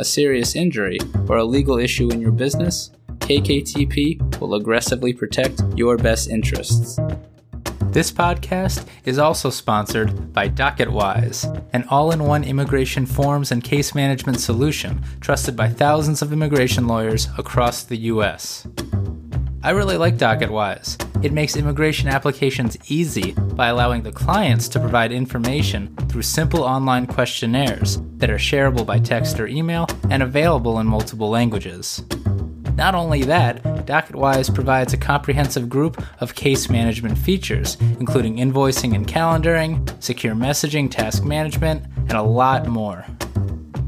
a serious injury, or a legal issue in your business, KKTP will aggressively protect your best interests. This podcast is also sponsored by DocketWise, an all in one immigration forms and case management solution trusted by thousands of immigration lawyers across the U.S. I really like DocketWise. It makes immigration applications easy by allowing the clients to provide information through simple online questionnaires that are shareable by text or email and available in multiple languages. Not only that, DocketWise provides a comprehensive group of case management features, including invoicing and calendaring, secure messaging, task management, and a lot more.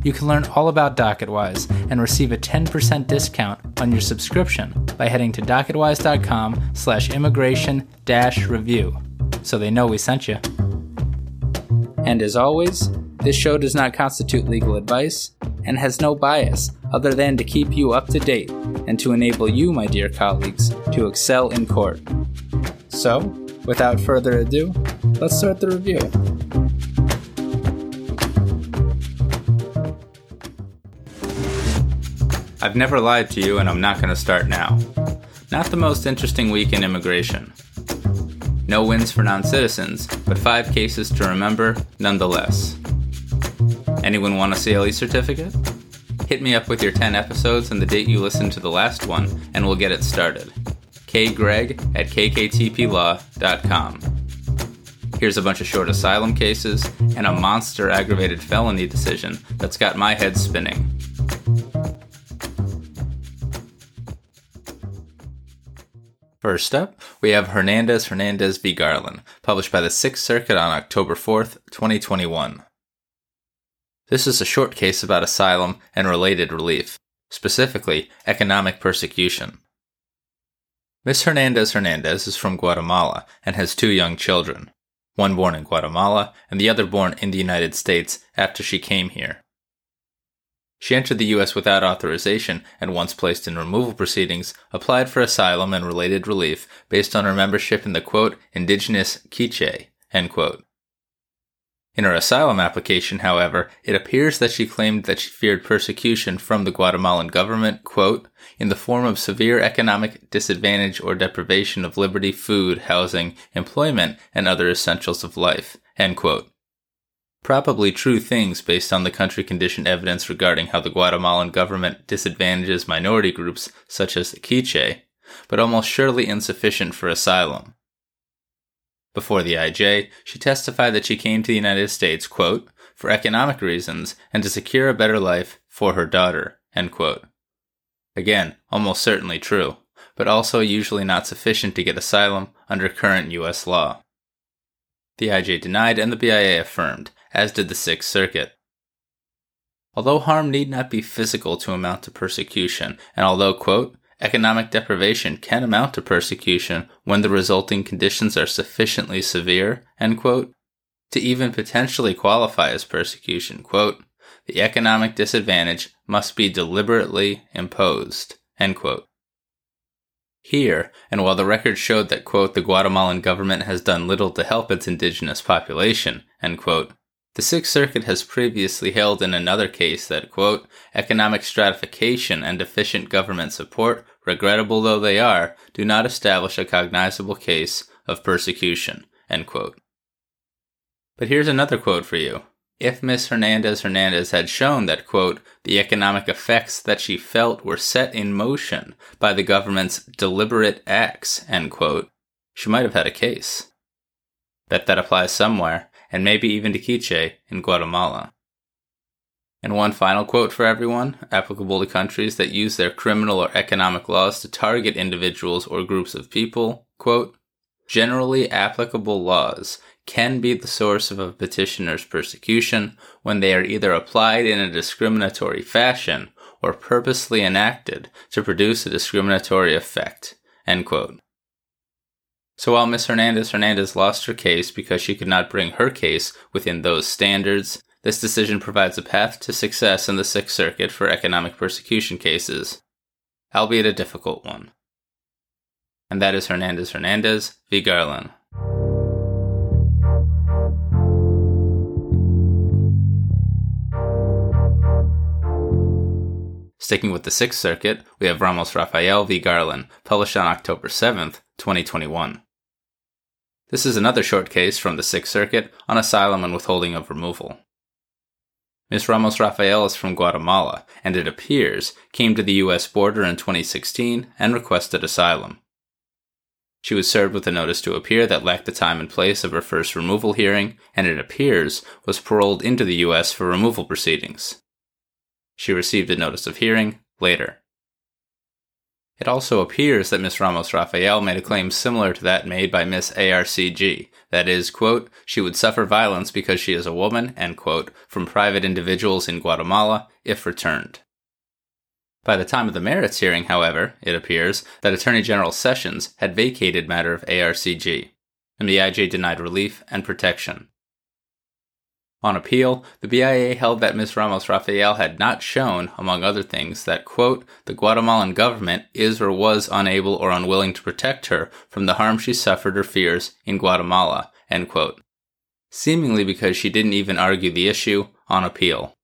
You can learn all about DocketWise and receive a 10% discount on your subscription by heading to docketwise.com slash immigration dash review so they know we sent you. And as always, this show does not constitute legal advice and has no bias other than to keep you up to date and to enable you, my dear colleagues, to excel in court. So, without further ado, let's start the review. I've never lied to you, and I'm not going to start now. Not the most interesting week in immigration. No wins for non citizens, but five cases to remember nonetheless. Anyone want a CLE certificate? Hit me up with your 10 episodes and the date you listened to the last one, and we'll get it started. kgreg at kktplaw.com. Here's a bunch of short asylum cases and a monster aggravated felony decision that's got my head spinning. First up, we have Hernandez Hernandez v. Garland, published by the Sixth Circuit on October 4th, 2021. This is a short case about asylum and related relief, specifically economic persecution. Miss Hernandez Hernandez is from Guatemala and has two young children, one born in Guatemala and the other born in the United States after she came here. She entered the U.S. without authorization and, once placed in removal proceedings, applied for asylum and related relief based on her membership in the quote, indigenous Quiche, end quote. In her asylum application, however, it appears that she claimed that she feared persecution from the Guatemalan government, quote, in the form of severe economic disadvantage or deprivation of liberty, food, housing, employment, and other essentials of life, end quote probably true things based on the country condition evidence regarding how the Guatemalan government disadvantages minority groups such as the Quiche, but almost surely insufficient for asylum. Before the IJ, she testified that she came to the United States, quote, for economic reasons and to secure a better life for her daughter, Again, almost certainly true, but also usually not sufficient to get asylum under current U.S. law. The IJ denied and the BIA affirmed, as did the Sixth Circuit. Although harm need not be physical to amount to persecution, and although, quote, economic deprivation can amount to persecution when the resulting conditions are sufficiently severe, quote, to even potentially qualify as persecution, quote, the economic disadvantage must be deliberately imposed. Here, and while the record showed that, quote, the Guatemalan government has done little to help its indigenous population, quote, the Sixth Circuit has previously held in another case that, quote, economic stratification and deficient government support, regrettable though they are, do not establish a cognizable case of persecution. But here's another quote for you. If Miss Hernandez Hernandez had shown that, quote, the economic effects that she felt were set in motion by the government's deliberate acts, end quote, she might have had a case. Bet that applies somewhere and maybe even to Quiche in Guatemala. And one final quote for everyone, applicable to countries that use their criminal or economic laws to target individuals or groups of people, quote, generally applicable laws can be the source of a petitioner's persecution when they are either applied in a discriminatory fashion or purposely enacted to produce a discriminatory effect. End quote. So while Ms. Hernandez Hernandez lost her case because she could not bring her case within those standards, this decision provides a path to success in the Sixth Circuit for economic persecution cases, albeit a difficult one. And that is Hernandez Hernandez v. Garland. Sticking with the Sixth Circuit, we have Ramos Rafael v. Garland, published on October 7th, 2021. This is another short case from the Sixth Circuit on asylum and withholding of removal. Ms. Ramos Rafael is from Guatemala and it appears came to the U.S. border in 2016 and requested asylum. She was served with a notice to appear that lacked the time and place of her first removal hearing, and it appears was paroled into the U.S. for removal proceedings. She received a notice of hearing later. It also appears that Miss Ramos Rafael made a claim similar to that made by Miss ARCG. That is, quote, she would suffer violence because she is a woman, end quote, from private individuals in Guatemala if returned. By the time of the merits hearing, however, it appears that Attorney General Sessions had vacated matter of ARCG, and the IJ denied relief and protection. On appeal, the BIA held that Ms. Ramos Rafael had not shown, among other things, that, quote, the Guatemalan government is or was unable or unwilling to protect her from the harm she suffered or fears in Guatemala, end quote. Seemingly because she didn't even argue the issue on appeal.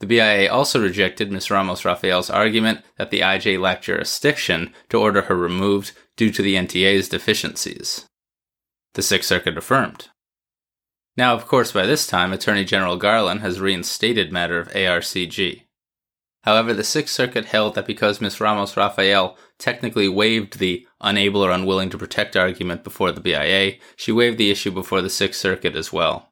The BIA also rejected Ms. Ramos Rafael's argument that the IJ lacked jurisdiction to order her removed due to the NTA's deficiencies. The Sixth Circuit affirmed. Now, of course, by this time, Attorney General Garland has reinstated matter of ARCG. However, the Sixth Circuit held that because Ms. Ramos Rafael technically waived the unable or unwilling to protect argument before the BIA, she waived the issue before the Sixth Circuit as well.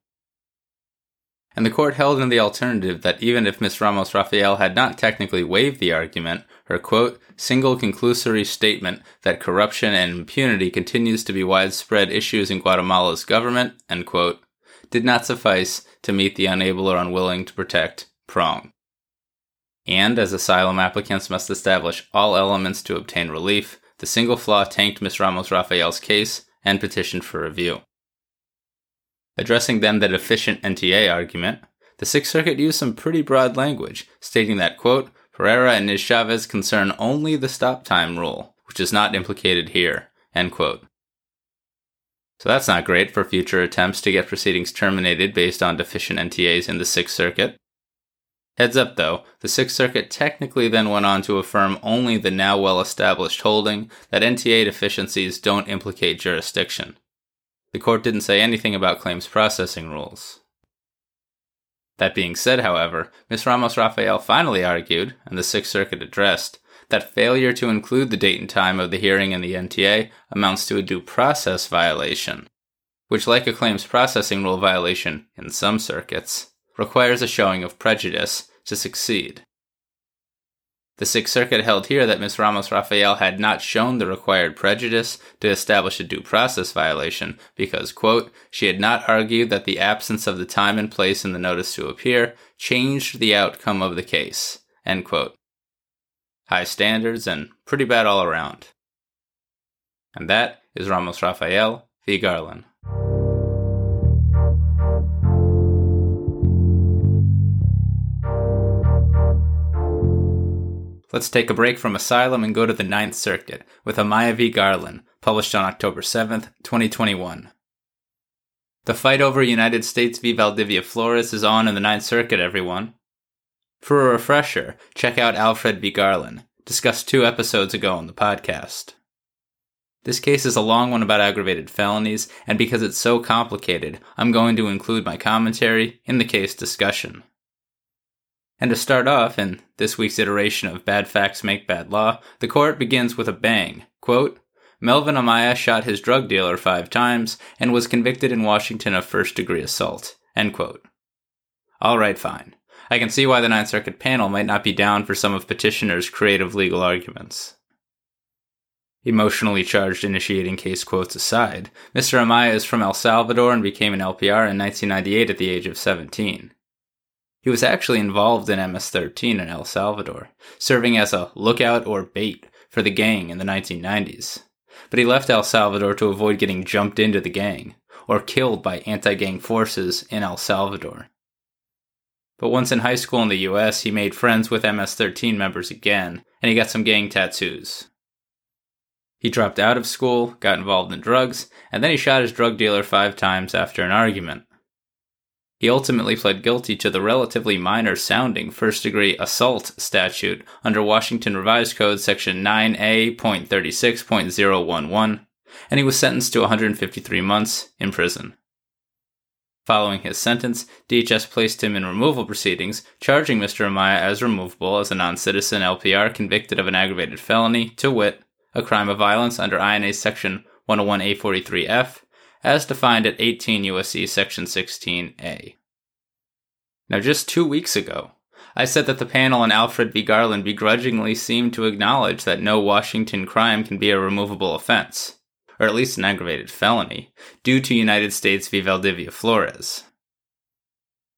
And the court held in the alternative that even if Ms. Ramos Rafael had not technically waived the argument, her quote, single conclusory statement that corruption and impunity continues to be widespread issues in Guatemala's government, end quote, did not suffice to meet the unable or unwilling to protect prong. And as asylum applicants must establish all elements to obtain relief, the single flaw tanked Ms. Ramos Rafael's case and petitioned for review. Addressing then the deficient NTA argument, the Sixth Circuit used some pretty broad language, stating that, quote, Pereira and Niz-Chavez concern only the stop time rule, which is not implicated here, end quote. So that's not great for future attempts to get proceedings terminated based on deficient NTAs in the Sixth Circuit. Heads up though, the Sixth Circuit technically then went on to affirm only the now well established holding that NTA deficiencies don't implicate jurisdiction. The court didn't say anything about claims processing rules. That being said, however, Ms. Ramos Rafael finally argued, and the Sixth Circuit addressed, that failure to include the date and time of the hearing in the NTA amounts to a due process violation, which, like a claims processing rule violation in some circuits, requires a showing of prejudice to succeed. The Sixth Circuit held here that Ms. Ramos Rafael had not shown the required prejudice to establish a due process violation because, quote, she had not argued that the absence of the time and place in the notice to appear changed the outcome of the case, end quote high standards, and pretty bad all around. And that is Ramos Rafael v. Garland. Let's take a break from Asylum and go to the Ninth Circuit with Amaya v. Garland, published on October 7th, 2021. The fight over United States v. Valdivia Flores is on in the Ninth Circuit, everyone. For a refresher, check out Alfred v. Garland, discussed two episodes ago on the podcast. This case is a long one about aggravated felonies, and because it's so complicated, I'm going to include my commentary in the case discussion. And to start off, in this week's iteration of Bad Facts Make Bad Law, the court begins with a bang. Quote, Melvin Amaya shot his drug dealer five times and was convicted in Washington of first degree assault. End quote. All right, fine. I can see why the Ninth Circuit panel might not be down for some of petitioner's creative legal arguments. Emotionally charged initiating case quotes aside, Mr. Amaya is from El Salvador and became an LPR in 1998 at the age of 17. He was actually involved in MS 13 in El Salvador, serving as a lookout or bait for the gang in the 1990s. But he left El Salvador to avoid getting jumped into the gang or killed by anti gang forces in El Salvador. But once in high school in the US, he made friends with MS 13 members again, and he got some gang tattoos. He dropped out of school, got involved in drugs, and then he shot his drug dealer five times after an argument. He ultimately pled guilty to the relatively minor sounding first degree assault statute under Washington Revised Code section 9A.36.011, and he was sentenced to 153 months in prison. Following his sentence, DHS placed him in removal proceedings, charging Mr. Amaya as removable as a non citizen LPR convicted of an aggravated felony, to wit, a crime of violence under INA Section 101A43F, as defined at 18 U.S.C. Section 16A. Now, just two weeks ago, I said that the panel on Alfred v. Garland begrudgingly seemed to acknowledge that no Washington crime can be a removable offense or at least an aggravated felony, due to United States v. Valdivia Flores.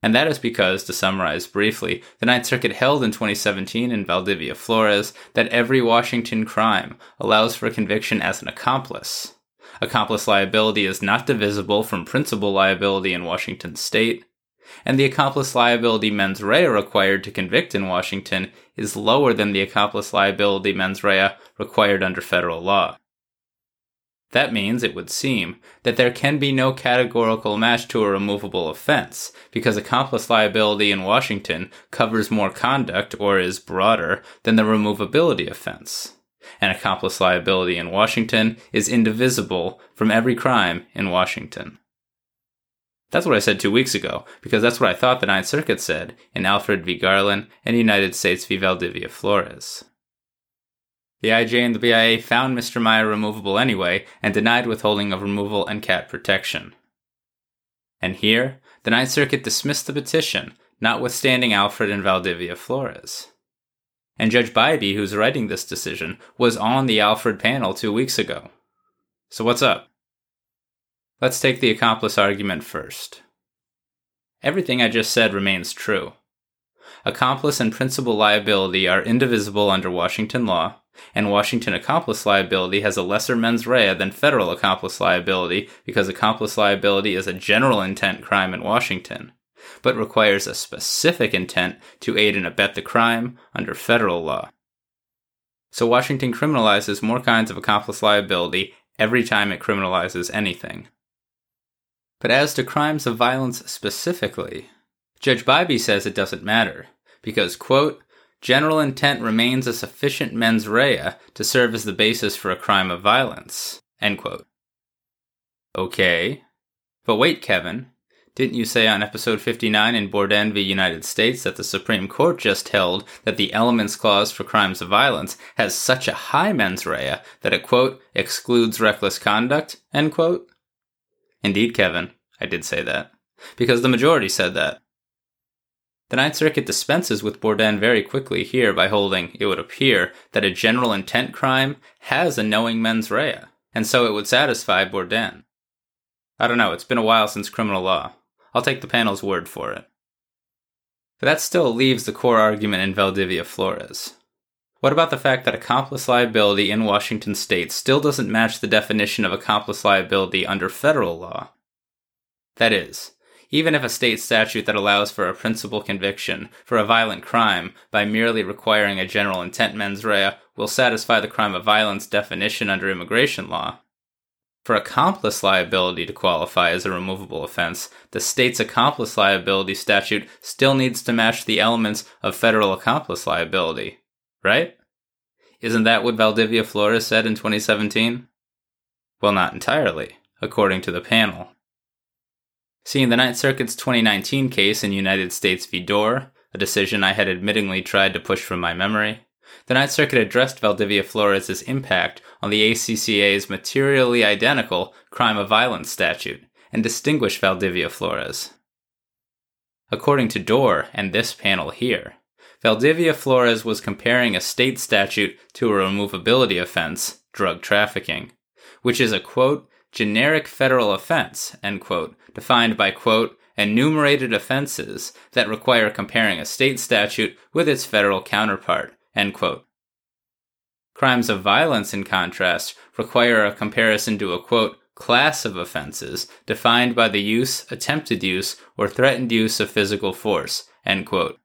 And that is because, to summarize briefly, the Ninth Circuit held in 2017 in Valdivia Flores that every Washington crime allows for conviction as an accomplice. Accomplice liability is not divisible from principal liability in Washington state, and the accomplice liability mens rea required to convict in Washington is lower than the accomplice liability mens rea required under federal law. That means, it would seem, that there can be no categorical match to a removable offense, because accomplice liability in Washington covers more conduct or is broader than the removability offense. And accomplice liability in Washington is indivisible from every crime in Washington. That's what I said two weeks ago, because that's what I thought the Ninth Circuit said in Alfred v. Garland and United States v. Valdivia Flores. The IJ and the BIA found Mr. Amaya removable anyway and denied withholding of removal and cat protection. And here, the Ninth Circuit dismissed the petition, notwithstanding Alfred and Valdivia Flores. And Judge Bybee, who's writing this decision, was on the Alfred panel two weeks ago. So what's up? Let's take the accomplice argument first. Everything I just said remains true. Accomplice and principal liability are indivisible under Washington law, and Washington accomplice liability has a lesser mens rea than federal accomplice liability because accomplice liability is a general intent crime in Washington, but requires a specific intent to aid and abet the crime under federal law. So Washington criminalizes more kinds of accomplice liability every time it criminalizes anything. But as to crimes of violence specifically, Judge Bybee says it doesn't matter, because, quote, general intent remains a sufficient mens rea to serve as the basis for a crime of violence. Okay. But wait, Kevin. Didn't you say on episode 59 in Borden v. United States that the Supreme Court just held that the elements clause for crimes of violence has such a high mens rea that it, quote, excludes reckless conduct, end quote? Indeed, Kevin, I did say that. Because the majority said that. The Ninth Circuit dispenses with Borden very quickly here by holding, it would appear, that a general intent crime has a knowing mens rea, and so it would satisfy Borden. I don't know, it's been a while since criminal law. I'll take the panel's word for it. But that still leaves the core argument in Valdivia Flores. What about the fact that accomplice liability in Washington state still doesn't match the definition of accomplice liability under federal law? That is, even if a state statute that allows for a principal conviction for a violent crime by merely requiring a general intent mens rea will satisfy the crime of violence definition under immigration law. For accomplice liability to qualify as a removable offense, the state's accomplice liability statute still needs to match the elements of federal accomplice liability, right? Isn't that what Valdivia Flores said in 2017? Well, not entirely, according to the panel. Seeing the Ninth Circuit's 2019 case in United States v. Door, a decision I had admittingly tried to push from my memory, the Ninth Circuit addressed Valdivia Flores' impact on the ACCA's materially identical crime of violence statute and distinguished Valdivia Flores. According to Door and this panel here, Valdivia Flores was comparing a state statute to a removability offense, drug trafficking, which is a quote, generic federal offense, end quote, defined by, quote, enumerated offenses that require comparing a state statute with its federal counterpart. End quote. Crimes of violence, in contrast, require a comparison to a quote, class of offenses defined by the use, attempted use, or threatened use of physical force, end quote.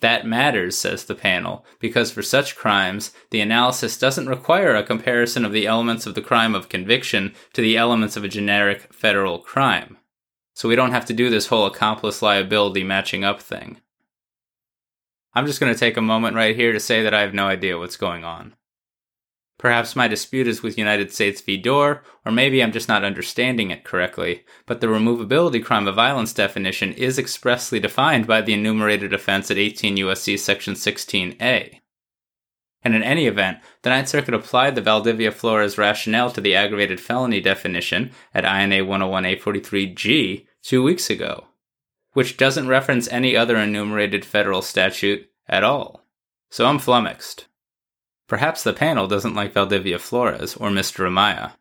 That matters, says the panel, because for such crimes, the analysis doesn't require a comparison of the elements of the crime of conviction to the elements of a generic federal crime. So we don't have to do this whole accomplice liability matching up thing. I'm just going to take a moment right here to say that I have no idea what's going on. Perhaps my dispute is with United States v. Door, or maybe I'm just not understanding it correctly, but the removability crime of violence definition is expressly defined by the enumerated offense at 18 U.S.C. section 16a. And in any event, the Ninth Circuit applied the Valdivia Flores rationale to the aggravated felony definition at INA 101A43G two weeks ago which doesn't reference any other enumerated federal statute at all. So I'm flummoxed. Perhaps the panel doesn't like Valdivia Flores or Mr. Amaya.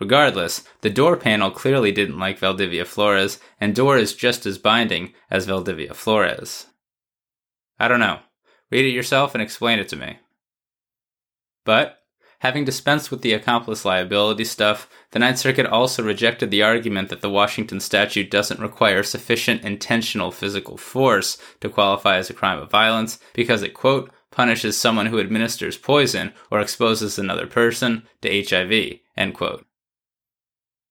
Regardless, the door panel clearly didn't like Valdivia Flores, and Door is just as binding as Valdivia Flores. I don't know. Read it yourself and explain it to me. But Having dispensed with the accomplice liability stuff, the Ninth Circuit also rejected the argument that the Washington statute doesn't require sufficient intentional physical force to qualify as a crime of violence because it, quote, punishes someone who administers poison or exposes another person to HIV, end quote.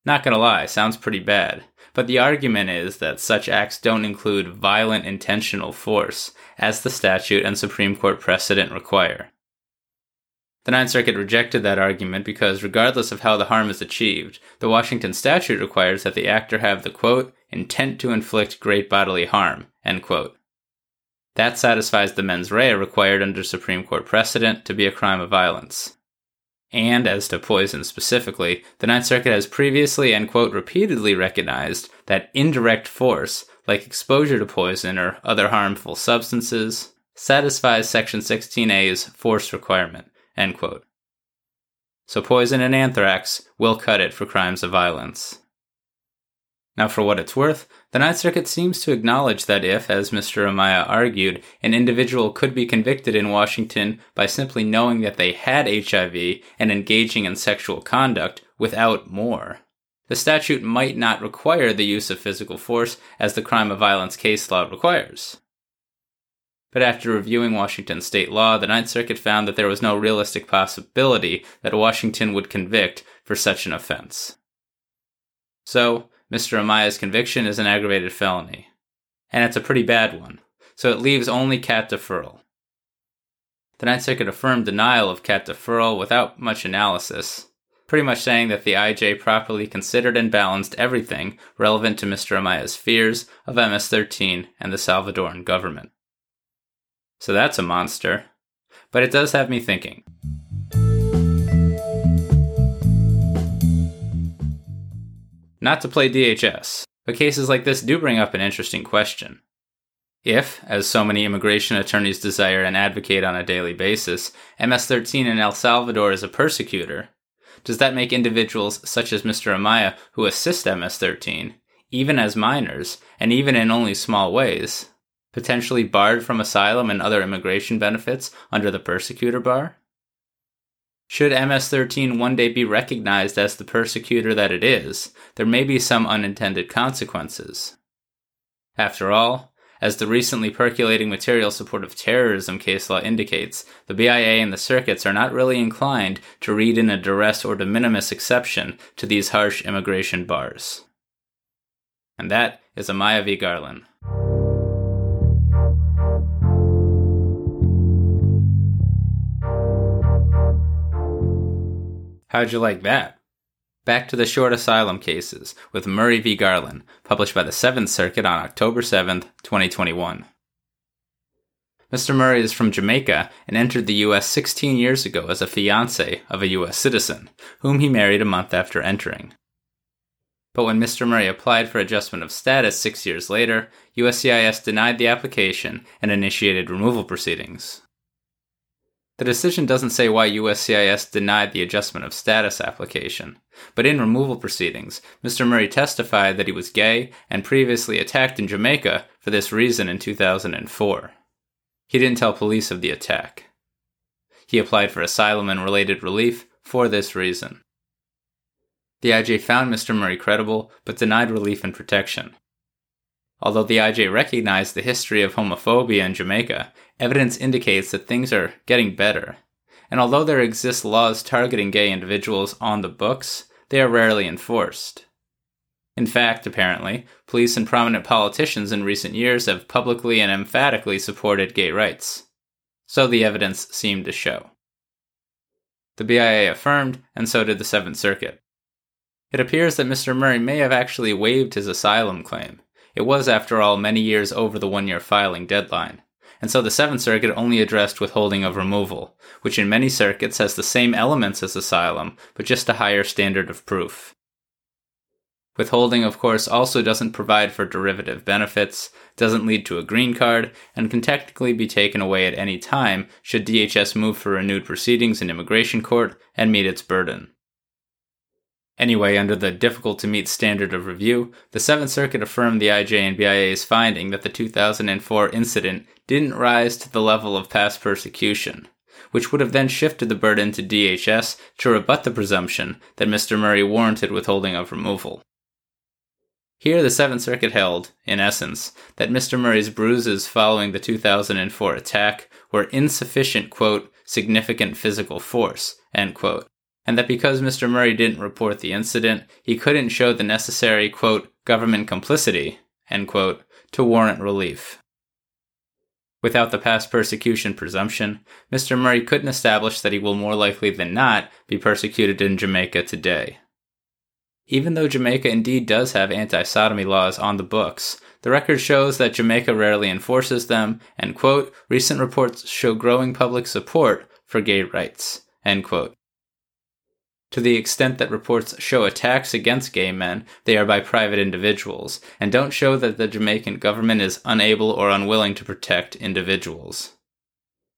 Not gonna lie, sounds pretty bad. But the argument is that such acts don't include violent intentional force, as the statute and Supreme Court precedent require. The Ninth Circuit rejected that argument because, regardless of how the harm is achieved, the Washington statute requires that the actor have the quote, intent to inflict great bodily harm, end quote. That satisfies the mens rea required under Supreme Court precedent to be a crime of violence. And as to poison specifically, the Ninth Circuit has previously and quote repeatedly recognized that indirect force, like exposure to poison or other harmful substances, satisfies Section 16A's force requirement, End quote. So poison and anthrax will cut it for crimes of violence. Now, for what it's worth, the Ninth Circuit seems to acknowledge that if, as Mr. Amaya argued, an individual could be convicted in Washington by simply knowing that they had HIV and engaging in sexual conduct without more, the statute might not require the use of physical force as the crime of violence case law requires. But after reviewing Washington state law, the Ninth Circuit found that there was no realistic possibility that Washington would convict for such an offense. So, Mr. Amaya's conviction is an aggravated felony. And it's a pretty bad one, so it leaves only cat deferral. The Ninth Circuit affirmed denial of cat deferral without much analysis, pretty much saying that the IJ properly considered and balanced everything relevant to Mr. Amaya's fears of MS 13 and the Salvadoran government. So that's a monster. But it does have me thinking. Not to play DHS, but cases like this do bring up an interesting question. If, as so many immigration attorneys desire and advocate on a daily basis, MS 13 in El Salvador is a persecutor, does that make individuals such as Mr. Amaya who assist MS 13, even as minors, and even in only small ways, potentially barred from asylum and other immigration benefits under the persecutor bar? Should MS 13 one day be recognized as the persecutor that it is, there may be some unintended consequences. After all, as the recently percolating material support of terrorism case law indicates, the BIA and the circuits are not really inclined to read in a duress or de minimis exception to these harsh immigration bars. And that is Amaya v. Garland. How'd you like that? Back to the short asylum cases with Murray v. Garland, published by the Seventh Circuit on October 7, 2021. Mr. Murray is from Jamaica and entered the U.S. 16 years ago as a fiance of a U.S. citizen, whom he married a month after entering. But when Mr. Murray applied for adjustment of status six years later, USCIS denied the application and initiated removal proceedings. The decision doesn't say why USCIS denied the adjustment of status application, but in removal proceedings, Mr. Murray testified that he was gay and previously attacked in Jamaica for this reason in 2004. He didn't tell police of the attack. He applied for asylum and related relief for this reason. The IJ found Mr. Murray credible, but denied relief and protection. Although the IJ recognized the history of homophobia in Jamaica, evidence indicates that things are getting better. And although there exist laws targeting gay individuals on the books, they are rarely enforced. In fact, apparently, police and prominent politicians in recent years have publicly and emphatically supported gay rights. So the evidence seemed to show. The BIA affirmed, and so did the Seventh Circuit. It appears that Mr. Murray may have actually waived his asylum claim. It was, after all, many years over the one year filing deadline. And so the Seventh Circuit only addressed withholding of removal, which in many circuits has the same elements as asylum, but just a higher standard of proof. Withholding, of course, also doesn't provide for derivative benefits, doesn't lead to a green card, and can technically be taken away at any time should DHS move for renewed proceedings in immigration court and meet its burden. Anyway, under the difficult to meet standard of review, the Seventh Circuit affirmed the IJ and BIA's finding that the 2004 incident didn't rise to the level of past persecution, which would have then shifted the burden to DHS to rebut the presumption that Mr. Murray warranted withholding of removal. Here, the Seventh Circuit held, in essence, that Mr. Murray's bruises following the 2004 attack were insufficient, quote, significant physical force, end quote, and that because Mr. Murray didn't report the incident, he couldn't show the necessary, quote, government complicity, end quote, to warrant relief. Without the past persecution presumption, Mr. Murray couldn't establish that he will more likely than not be persecuted in Jamaica today. Even though Jamaica indeed does have anti sodomy laws on the books, the record shows that Jamaica rarely enforces them, and, quote, recent reports show growing public support for gay rights, end quote. To the extent that reports show attacks against gay men, they are by private individuals, and don't show that the Jamaican government is unable or unwilling to protect individuals.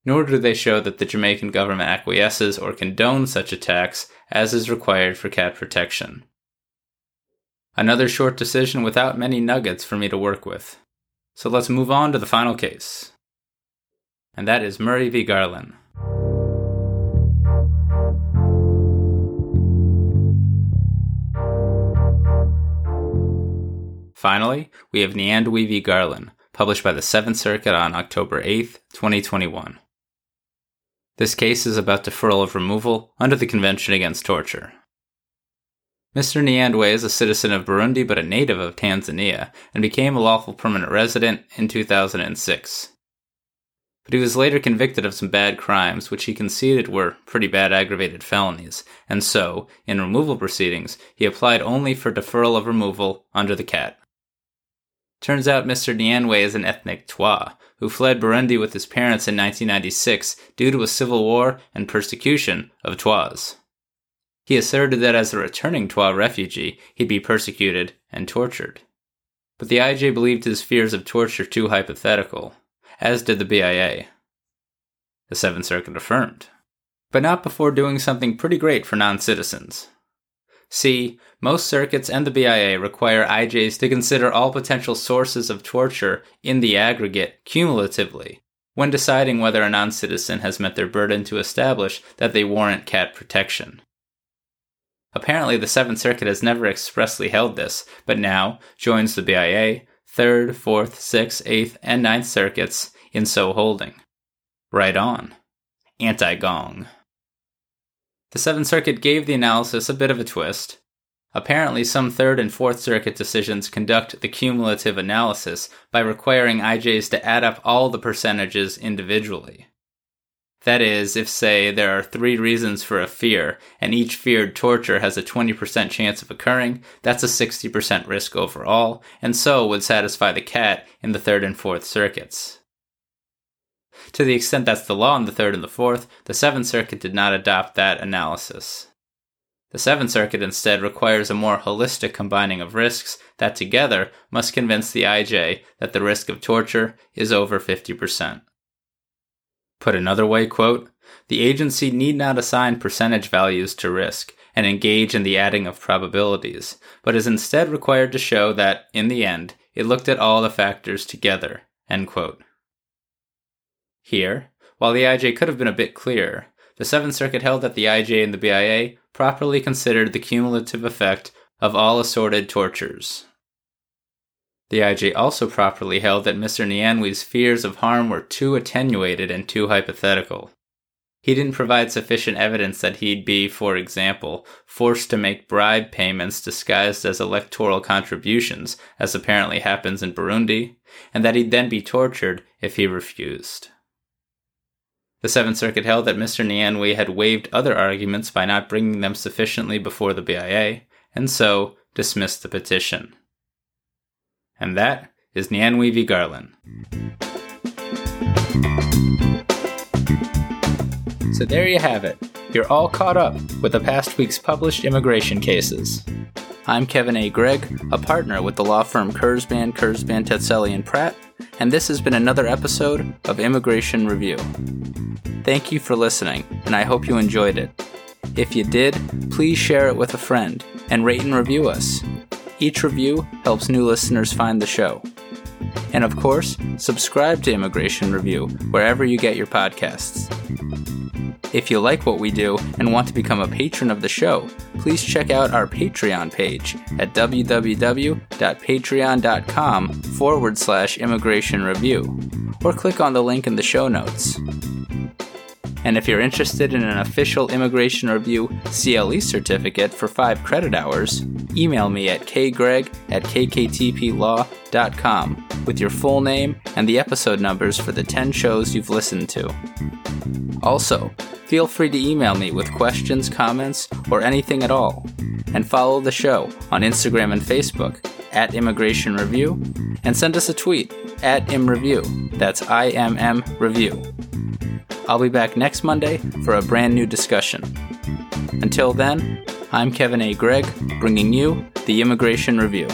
Nor do they show that the Jamaican government acquiesces or condones such attacks as is required for cat protection. Another short decision without many nuggets for me to work with. So let's move on to the final case. And that is Murray v. Garland. Finally, we have Nyandwi v. Garland, published by the Seventh Circuit on October 8, 2021. This case is about deferral of removal under the Convention Against Torture. Mr. Nyandwi is a citizen of Burundi but a native of Tanzania and became a lawful permanent resident in 2006. But he was later convicted of some bad crimes, which he conceded were pretty bad aggravated felonies, and so, in removal proceedings, he applied only for deferral of removal under the CAT. Turns out Mr. Nyandwi is an ethnic Twa, who fled Burundi with his parents in 1996 due to a civil war and persecution of Twas. He asserted that as a returning Twa refugee, he'd be persecuted and tortured. But the IJ believed his fears of torture too hypothetical, as did the BIA. The Seventh Circuit affirmed. But not before doing something pretty great for non citizens. See, most circuits and the BIA require IJs to consider all potential sources of torture in the aggregate cumulatively when deciding whether a non citizen has met their burden to establish that they warrant cat protection. Apparently, the Seventh Circuit has never expressly held this, but now joins the BIA, Third, Fourth, Sixth, Eighth, and Ninth Circuits in so holding. Right on. Anti gong. The Seventh Circuit gave the analysis a bit of a twist. Apparently, some Third and Fourth Circuit decisions conduct the cumulative analysis by requiring IJs to add up all the percentages individually. That is, if, say, there are three reasons for a fear, and each feared torture has a 20% chance of occurring, that's a 60% risk overall, and so would satisfy the cat in the Third and Fourth Circuits. To the extent that's the law in the Third and the Fourth, the Seventh Circuit did not adopt that analysis. The Seventh Circuit instead requires a more holistic combining of risks that together must convince the IJ that the risk of torture is over 50%. Put another way, quote, The agency need not assign percentage values to risk and engage in the adding of probabilities, but is instead required to show that, in the end, it looked at all the factors together. Here, while the IJ could have been a bit clearer, the Seventh Circuit held that the IJ and the BIA properly considered the cumulative effect of all assorted tortures. The IJ also properly held that Mr. Nyandwi's fears of harm were too attenuated and too hypothetical. He didn't provide sufficient evidence that he'd be, for example, forced to make bribe payments disguised as electoral contributions, as apparently happens in Burundi, and that he'd then be tortured if he refused. The Seventh Circuit held that Mr. Nyandwi had waived other arguments by not bringing them sufficiently before the BIA, and so dismissed the petition. And that is Nyandwi v. Garland. So there you have it. You're all caught up with the past week's published immigration cases. I'm Kevin A. Gregg, a partner with the law firm Kurzban, Kurzban, Tetzeli, and Pratt, and this has been another episode of Immigration Review. Thank you for listening, and I hope you enjoyed it. If you did, please share it with a friend and rate and review us. Each review helps new listeners find the show. And of course, subscribe to Immigration Review wherever you get your podcasts. If you like what we do and want to become a patron of the show, please check out our Patreon page at www.patreon.com forward slash immigration review, or click on the link in the show notes. And if you're interested in an official Immigration Review CLE certificate for 5 credit hours, email me at kgreg at kktplaw.com with your full name and the episode numbers for the 10 shows you've listened to. Also, feel free to email me with questions, comments, or anything at all. And follow the show on Instagram and Facebook at Immigration Review, and send us a tweet at ImReview. That's I M M Review. I'll be back next Monday for a brand new discussion. Until then, I'm Kevin A. Gregg, bringing you the Immigration Review.